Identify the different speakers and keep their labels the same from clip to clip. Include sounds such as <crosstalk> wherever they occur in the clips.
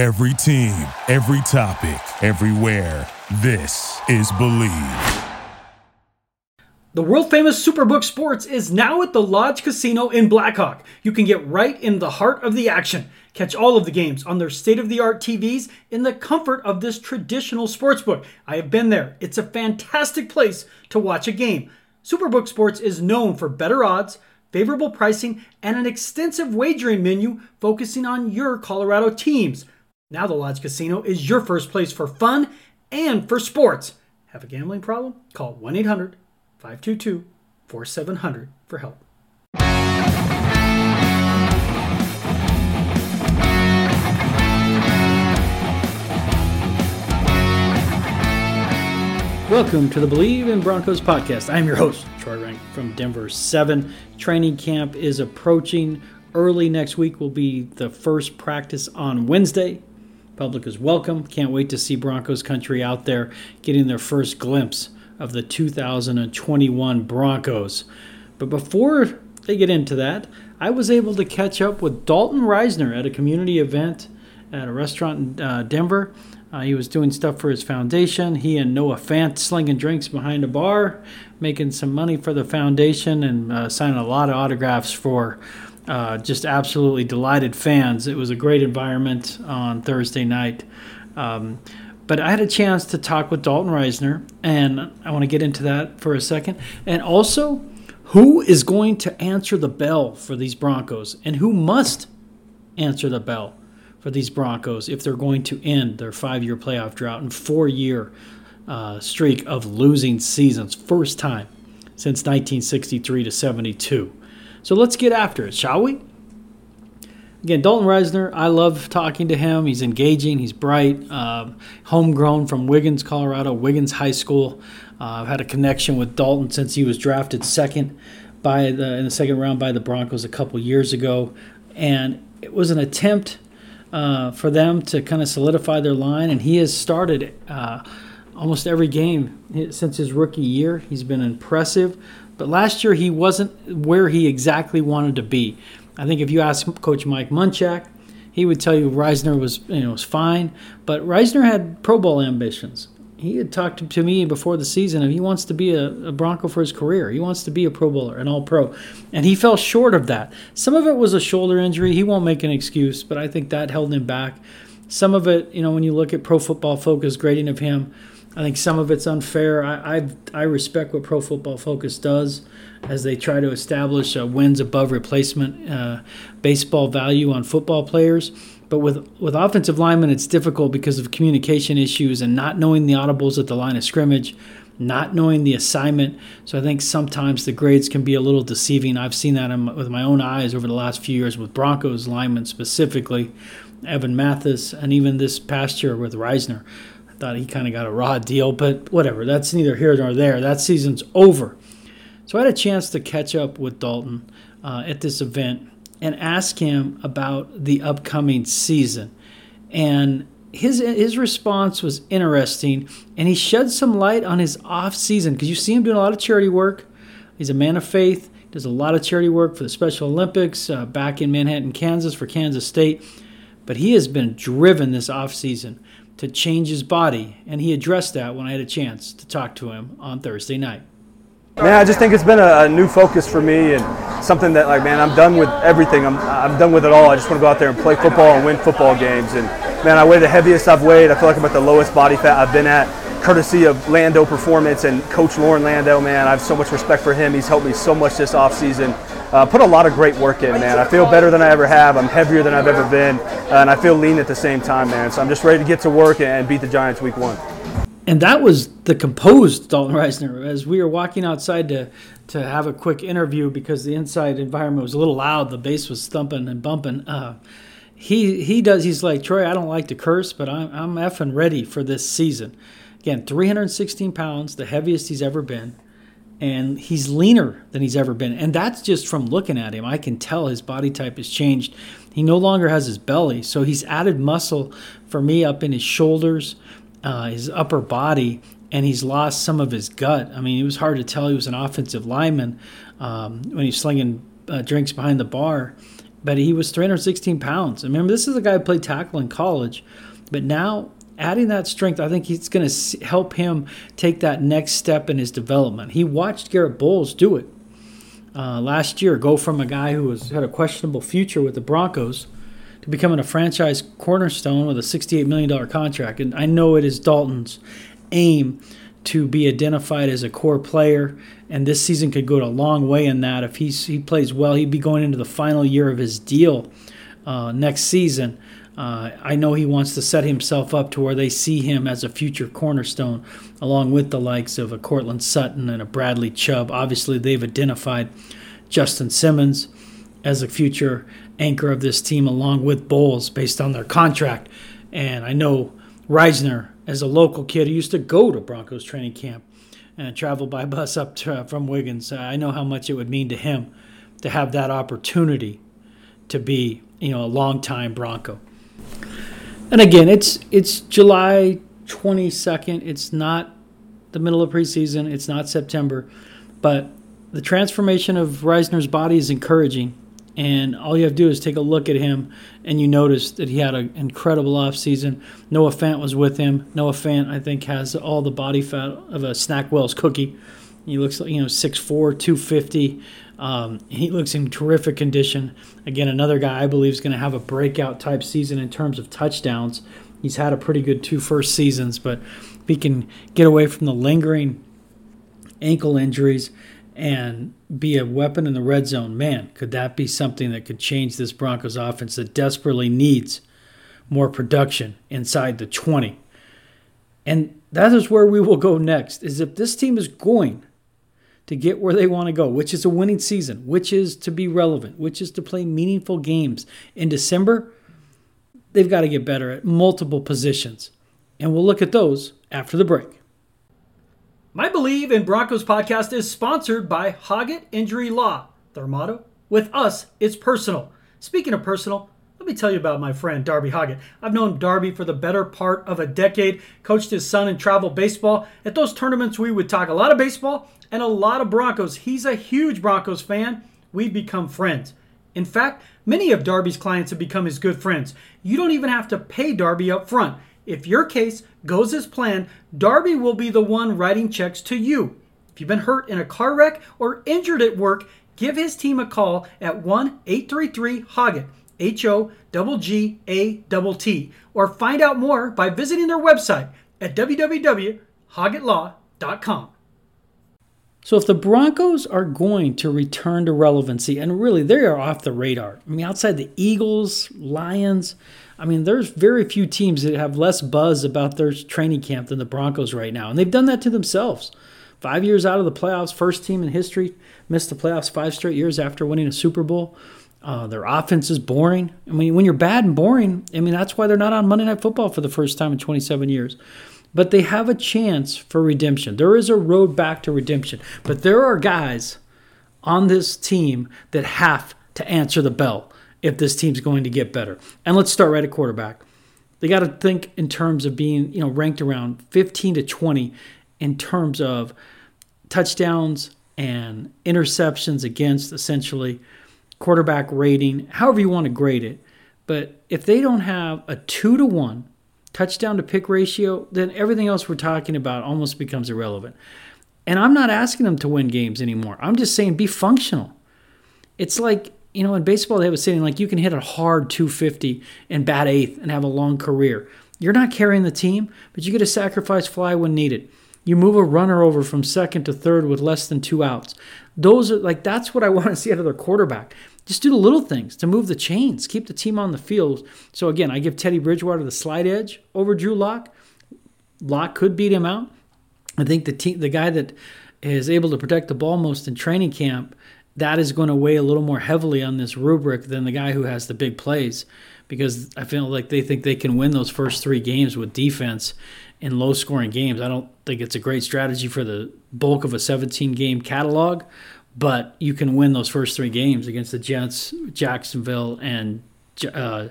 Speaker 1: Every team, every topic, everywhere. This is Bleav.
Speaker 2: The world famous Superbook Sports is now at the Lodge Casino in Blackhawk. You can get right in the heart of the action. Catch all of the games on their state of the art TVs in the comfort of this traditional sportsbook. I have been there. It's a fantastic place to watch a game. Superbook Sports is known for better odds, favorable pricing, and an extensive wagering menu focusing on your Colorado teams. Now, the Lodge Casino is your first place for fun and for sports. Have a gambling problem? Call 1 800 522 4700 for help. Welcome to the Bleav in Broncos podcast. I'm your host, Troy Renck from Denver 7. Training camp is approaching. Early next week will be the first practice on Wednesday. Public is welcome. Can't wait to see Broncos country out there getting their first glimpse of the 2021 Broncos. But before they get into that, I was able to catch up with Dalton Risner at a community event at a restaurant in uh, Denver. Uh, he was doing stuff for his foundation. He and Noah Fant slinging drinks behind a bar, making some money for the foundation, and uh, signing a lot of autographs for uh, just absolutely delighted fans. It was a great environment on Thursday night. Um, but I had a chance to talk with Dalton Risner, and I want to get into that for a second. And also, who is going to answer the bell for these Broncos, and who must answer the bell? for these Broncos if they're going to end their five year playoff drought and four year uh, streak of losing seasons. First time since 1963 to 72. So let's get after it, shall we? Again, Dalton Risner, I love talking to him. He's engaging, he's bright, uh, homegrown from Wiggins, Colorado, Wiggins High School. Uh, I've had a connection with Dalton since he was drafted second by the in the second round by the Broncos a couple years ago, and it was an attempt uh, for them to kind of solidify their line, and he has started uh, almost every game since his rookie year. He's been impressive, but last year he wasn't where he exactly wanted to be. I think if you ask Coach Mike Munchak, he would tell you Risner was you know was fine, but Risner had Pro Bowl ambitions he had talked to me before the season and he wants to be a, a, Bronco for his career. He wants to be a Pro Bowler, an All Pro, and he fell short of that. Some of it was a shoulder injury. He won't make an excuse, but I think that held him back. Some of it, you know, when you look at Pro Football Focus grading of him, I think some of it's unfair. I I, I respect what Pro Football Focus does as they try to establish a wins above replacement uh, baseball value on football players but with, with offensive linemen, it's difficult because of communication issues and not knowing the audibles at the line of scrimmage, not knowing the assignment. So I think sometimes the grades can be a little deceiving. I've seen that with my own eyes over the last few years with Broncos linemen specifically, Evan Mathis, and even this past year with Risner. Thought he kind of got a raw deal, but whatever. That's neither here nor there. That season's over. So I had a chance to catch up with Dalton uh, at this event and ask him about the upcoming season. And his his response was interesting, and he shed some light on his off season because you see him doing a lot of charity work. He's a man of faith. Does a lot of charity work for the Special Olympics uh, back in Manhattan, Kansas, for Kansas State. But he has been driven this off season to change his body, and he addressed that when I had a chance to talk to him on Thursday night.
Speaker 3: Man, I just think it's been a, a, new focus for me and something that, like, man, I'm done with everything. I'm, I'm done with it all. I just want to go out there and play football and win football games. And, man, I weigh the heaviest I've weighed. I feel like I'm at the lowest body fat I've been at, courtesy of Landow Performance and Coach Loren Landow, man. I have so much respect for him. He's helped me so much this offseason. Uh, put a lot of great work in, man. I feel better than I ever have. I'm heavier than I've ever been, and I feel lean at the same time, man. So I'm just ready to get to work and beat the Giants week one
Speaker 2: and that was the composed Dalton Risner As we were walking outside to to have a quick interview because the inside environment was a little loud, the bass was thumping and bumping. Uh, he he does. He's like Troy. I don't like to curse, but I'm I'm effing ready for this season. Again, 316 pounds, the heaviest he's ever been, and he's leaner than he's ever been. And that's just from looking at him. I can tell his body type has changed. He no longer has his belly, so he's added muscle for me up in his shoulders uh, his upper body and he's lost some of his gut. I mean, it was hard to tell he was an offensive lineman um, when he's slinging uh, drinks behind the bar. but he was 316 pounds. I Remember, this is a guy who played tackle in college, but now adding that strength, I think he's going to help him take that next step in his development. He watched Garrett Bolles do it uh, last year, go from a guy who was had a questionable future with the Broncos to becoming a franchise cornerstone with a $68 million contract. And I know it is Dalton's aim to be identified as a core player, and this season could go a long way in that. If he's, he plays well, he'd be going into the final year of his deal uh, next season. Uh, I know he wants to set himself up to where they see him as a future cornerstone, along with the likes of a Courtland Sutton and a Bradley Chubb. Obviously, they've identified Justin Simmons as a future anchor of this team, along with Bolles, based on their contract. And I know Risner, as a local kid who used to go to Broncos training camp and travel by <laughs> bus up to, from Wiggins, I know how much it would mean to him to have that opportunity to be, you know, a long-time Bronco. And again, it's it's July 22nd. It's not the middle of preseason. It's not September, but the transformation of Risner's body is encouraging. And all you have to do is take a look at him, and you notice that he had an incredible offseason. Noah Fant was with him. Noah Fant, I think, has all the body fat of a Snackwell's cookie. He looks like, you know, 6'4, 250. Um, he looks in terrific condition. Again, another guy I believe is going to have a breakout type season in terms of touchdowns. He's had a pretty good two first seasons, but if he can get away from the lingering ankle injuries and be a weapon in the red zone, man, could that be something that could change this Broncos offense that desperately needs more production inside the 20? And that is where we will go next. Is if this team is going to get where they want to go, which is a winning season, which is to be relevant, which is to play meaningful games in December, they've got to get better at multiple positions. And we'll look at those after the break. My Bleav in Broncos podcast is sponsored by Hoggett Injury Law. Their motto, with us, it's personal. Speaking of personal, let me tell you about my friend Darby Hoggett. I've known Darby for the better part of a decade, coached his son in travel baseball. At those tournaments, we would talk a lot of baseball and a lot of Broncos. He's a huge Broncos fan. We've become friends. In fact, many of Darby's clients have become his good friends. You don't even have to pay Darby up front. If your case goes as planned, Darby will be the one writing checks to you. If you've been hurt in a car wreck or injured at work, give his team a call at 1 833 Hoggett, H O G A T or find out more by visiting their website at www.hoggettlaw.com. So if the Broncos are going to return to relevancy, and really they are off the radar. I mean, outside the Eagles, Lions, I mean, there's very few teams that have less buzz about their training camp than the Broncos right now, and they've done that to themselves. Five years out of the playoffs, first team in history, missed the playoffs five straight years after winning a Super Bowl. Uh, their offense is boring. I mean, when you're bad and boring, I mean that's why they're not on Monday Night Football for the first time in 27 years but they have a chance for redemption. There is a road back to redemption, but there are guys on this team that have to answer the bell if this team's going to get better. And let's start right at quarterback. They got to think in terms of being, you know, ranked around 15 to 20 in terms of touchdowns and interceptions against essentially quarterback rating, however you want to grade it. But if they don't have a 2 to 1 touchdown to pick ratio, then everything else we're talking about almost becomes irrelevant. And I'm not asking them to win games anymore. I'm just saying be functional. It's like, you know, in baseball, they have a saying like you can hit a hard 250 and bat eighth and have a long career. You're not carrying the team, but you get a sacrifice fly when needed. You move a runner over from second to third with less than two outs. Those are like, that's what I <laughs> want to see out of their quarterback. Just do the little things to move the chains, keep the team on the field. So again, I give Teddy Bridgewater the slide edge over Drew Lock. Lock could beat him out. I think the team, the guy that is able to protect the ball most in training camp, that is going to weigh a little more heavily on this rubric than the guy who has the big plays, because I feel like they think they can win those first three games with defense in low scoring games. I don't think it's a great strategy for the bulk of a 17 game catalog, but you can win those first three games against the Jets, Jacksonville, and uh,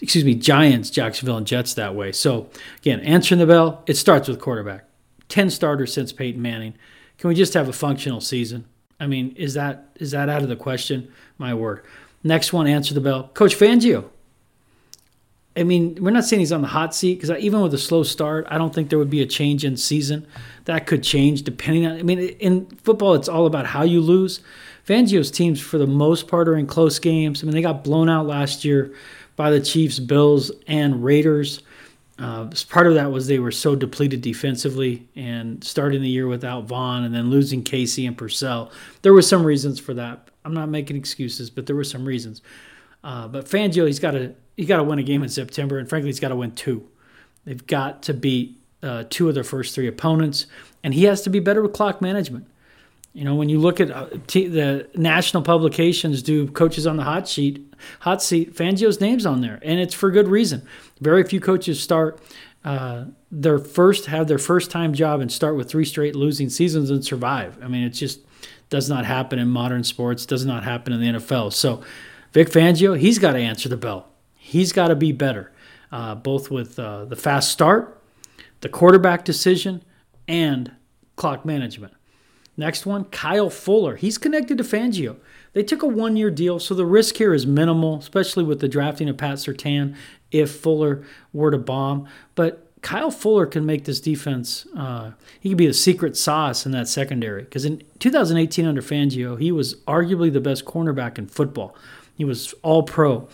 Speaker 2: excuse me, Giants, Jacksonville, and Jets that way. So again, answering the bell, it starts with quarterback. Ten starters since Peyton Manning. Can we just have a functional season? I mean, is that is that out of the question? My word. Next one, answer the bell. Coach Fangio. I mean, we're not saying he's on the hot seat because even with a slow start, I don't think there would be a change in season. That could change depending on. I mean, in football, it's all about how you lose. Fangio's teams, for the most part, are in close games. I mean, they got blown out last year by the Chiefs, Bills, and Raiders. Uh, part of that was they were so depleted defensively and starting the year without Von and then losing Casey and Purcell. There were some reasons for that. I'm not making excuses, but there were some reasons. Uh, but Fangio, he's got to he got to win a game in September, and frankly, he's got to win two. They've got to beat uh, two of their first three opponents, and he has to be better with clock management. You know, when you look at uh, t- the national publications, do coaches on the hot sheet, hot seat, Fangio's name's on there, and it's for good reason. Very few coaches start uh, their first have their first time job and start with three straight losing seasons and survive. I mean, it just does not happen in modern sports. Does not happen in the NFL. So, Vic Fangio, he's got to answer the bell. He's got to be better, uh, both with uh, the fast start, the quarterback decision, and clock management. Next one, Kyle Fuller. He's connected to Fangio. They took a one year deal, so the risk here is minimal, especially with the drafting of Pat Surtain if Fuller were to bomb. But Kyle Fuller can make this defense, uh, he could be the secret sauce in that secondary. Because in 2018 under Fangio, he was arguably the best cornerback in football. He was all pro.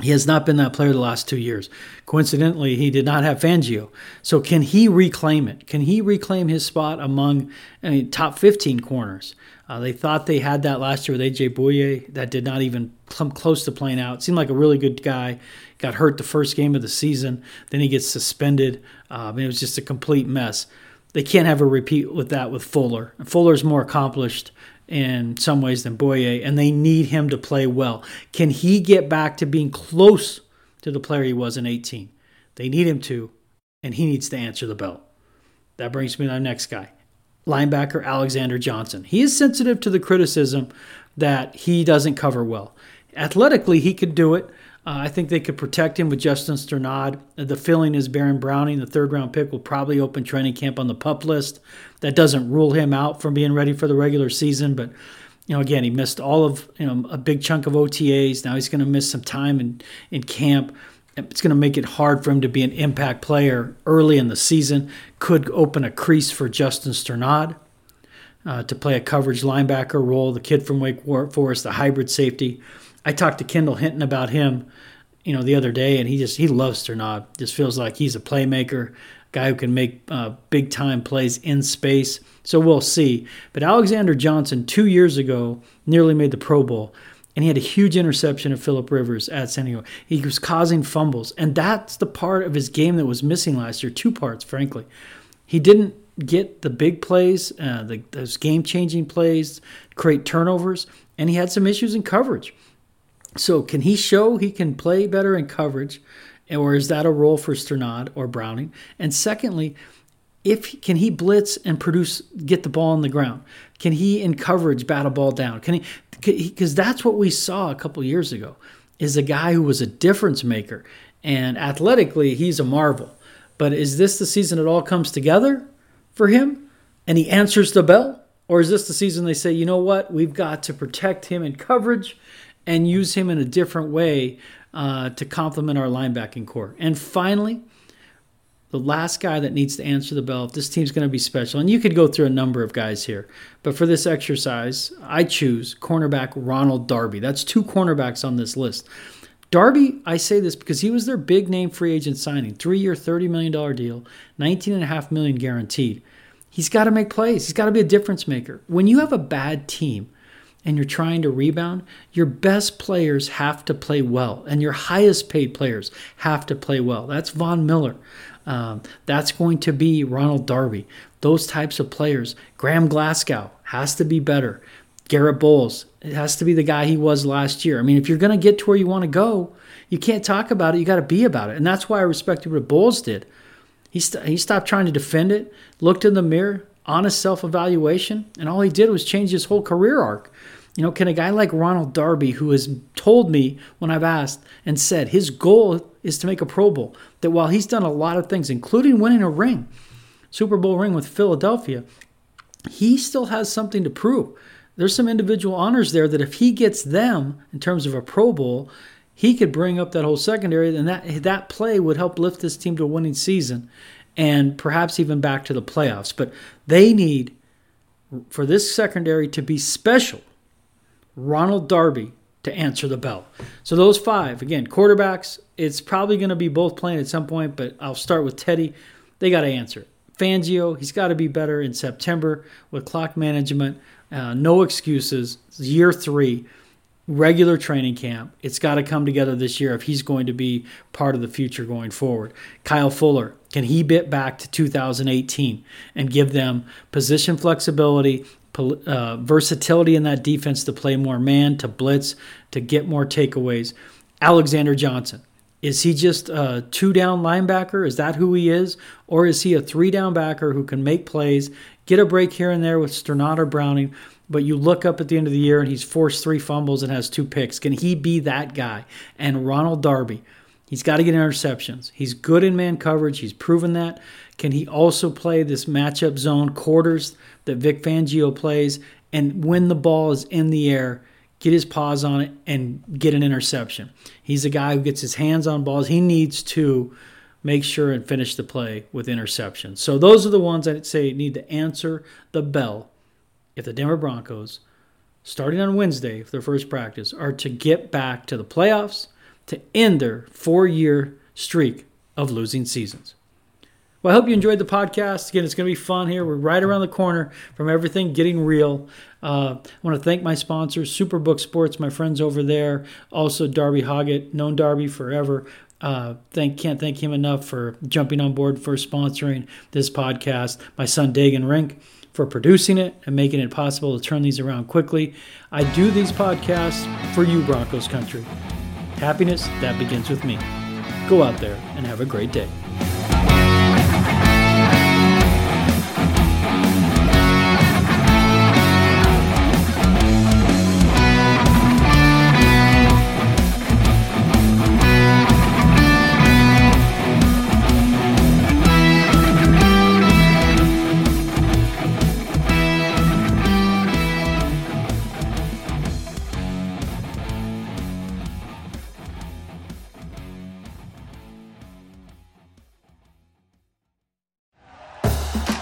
Speaker 2: He has not been that player the last two years. Coincidentally, he did not have Fangio. So, can he reclaim it? Can he reclaim his spot among I mean, top 15 corners? Uh, they thought they had that last year with AJ Bouye. That did not even come close to playing out. Seemed like a really good guy. Got hurt the first game of the season. Then he gets suspended. Um, it was just a complete mess. They can't have a repeat with that with Fuller. Fuller's more accomplished in some ways than Bouye, and they need him to play well. Can he get back to being close to the player he was in 18? They need him to, and he needs to answer the bell. That brings me to our next guy, linebacker Alexander Johnson. He is sensitive to the criticism that he doesn't cover well. Athletically, he could do it. Uh, I think they could protect him with Justin Strnad. The filling is Baron Browning, the third round pick, will probably open training camp on the pup list. That doesn't rule him out from being ready for the regular season, but you know, again, he missed all of you know a big chunk of OTAs. Now he's going to miss some time in in camp. It's going to make it hard for him to be an impact player early in the season. Could open a crease for Justin Strnad. uh, to play a coverage linebacker role. The kid from Wake Forest, the hybrid safety. I talked to Kendall Hinton about him, you know, the other day, and he just he loves Strnad. Just feels like he's a playmaker, guy who can make uh, big time plays in space. So we'll see. But Alexander Johnson, two years ago, nearly made the Pro Bowl, and he had a huge interception of Philip Rivers at San Diego. He was causing fumbles, and that's the part of his game that was missing last year. Two parts, frankly. He didn't get the big plays, uh, the, those game changing plays, create turnovers, and he had some issues in coverage. So, can he show he can play better in coverage, or is that a role for Strnad or Browning? And secondly, if can he blitz and produce, get the ball on the ground? Can he in coverage bat a ball down? Can he? Because that's what we saw a couple years ago, is a guy who was a difference maker, and athletically he's a marvel. But is this the season it all comes together for him, and he answers the bell? Or is this the season they say, you know what, we've got to protect him in coverage and use him in a different way uh, to complement our linebacking core. And finally, the last guy that needs to answer the bell if this team's going to be special, and you could go through a number of guys here, but for this exercise, I choose cornerback Ronald Darby. That's two cornerbacks on this list. Darby, I say this because he was their big name free agent signing, three year, $30 million deal, 19.5 million guaranteed. He's got to make plays. He's got to be a difference maker. When you have a bad team, and you're trying to rebound, your best players have to play well, and your highest paid players have to play well. That's Von Miller. Um, that's going to be Ronald Darby. Those types of players. Graham Glasgow has to be better. Garrett Bolles it has to be the guy he was last year. I mean, if you're going to get to where you want to go, you can't talk about it. You got to be about it. And that's why I respected what Bolles did. He, st- he stopped trying to defend it, looked in the mirror, honest self evaluation, and all he did was change his whole career arc. You know, can a guy like Ronald Darby, who has told me when I've asked and said his goal is to make a Pro Bowl, that while he's done a lot of things, including winning a ring, Super Bowl ring with Philadelphia, he still has something to prove. there's some individual honors there that if he gets them in terms of a Pro Bowl, he could bring up that whole secondary, and that that play would help lift this team to a winning season, and perhaps even back to the playoffs. But they need for this secondary to be special. Ronald Darby to answer the bell. So those five, again, quarterbacks, it's probably going to be both playing at some point, but I'll start with Teddy. They got to answer. Fangio, he's got to be better in September with clock management. Uh, no excuses. Year three, regular training camp. It's got to come together this year if he's going to be part of the future going forward. Kyle Fuller, can he bit back to 2018 and give them position flexibility, uh, versatility in that defense to play more man, to blitz, to get more takeaways? Alexander Johnson. Is he just a two down linebacker? Is that who he is? Or is he a three down backer who can make plays, get a break here and there with Strnad or Browning, but you look up at the end of the year and he's forced three fumbles and has two picks. Can he be that guy? And Ronald Darby, he's got to get interceptions. He's good in man coverage. He's proven that. Can he also play this matchup zone quarters that Vic Fangio plays? And when the ball is in the air, get his paws on it and get an interception. He's a guy who gets his hands on balls. He needs to make sure and finish the play with interceptions. So those are the ones I'd say need to answer the bell if the Denver Broncos, starting on Wednesday for their first practice, are to get back to the playoffs to end their four year streak of losing seasons. Well, I hope you enjoyed the podcast. Again, it's going to be fun here. We're right around the corner from everything getting real. Uh, I want to thank my sponsors, Superbook Sports, my friends over there. Also, Darby Hoggett, known Darby forever. Uh, thank can't thank him enough for jumping on board for sponsoring this podcast. My son Dagan Renck for producing it and making it possible to turn these around quickly. I do these podcasts for you, Broncos country. Happiness that begins with me. Go out there and have a great day.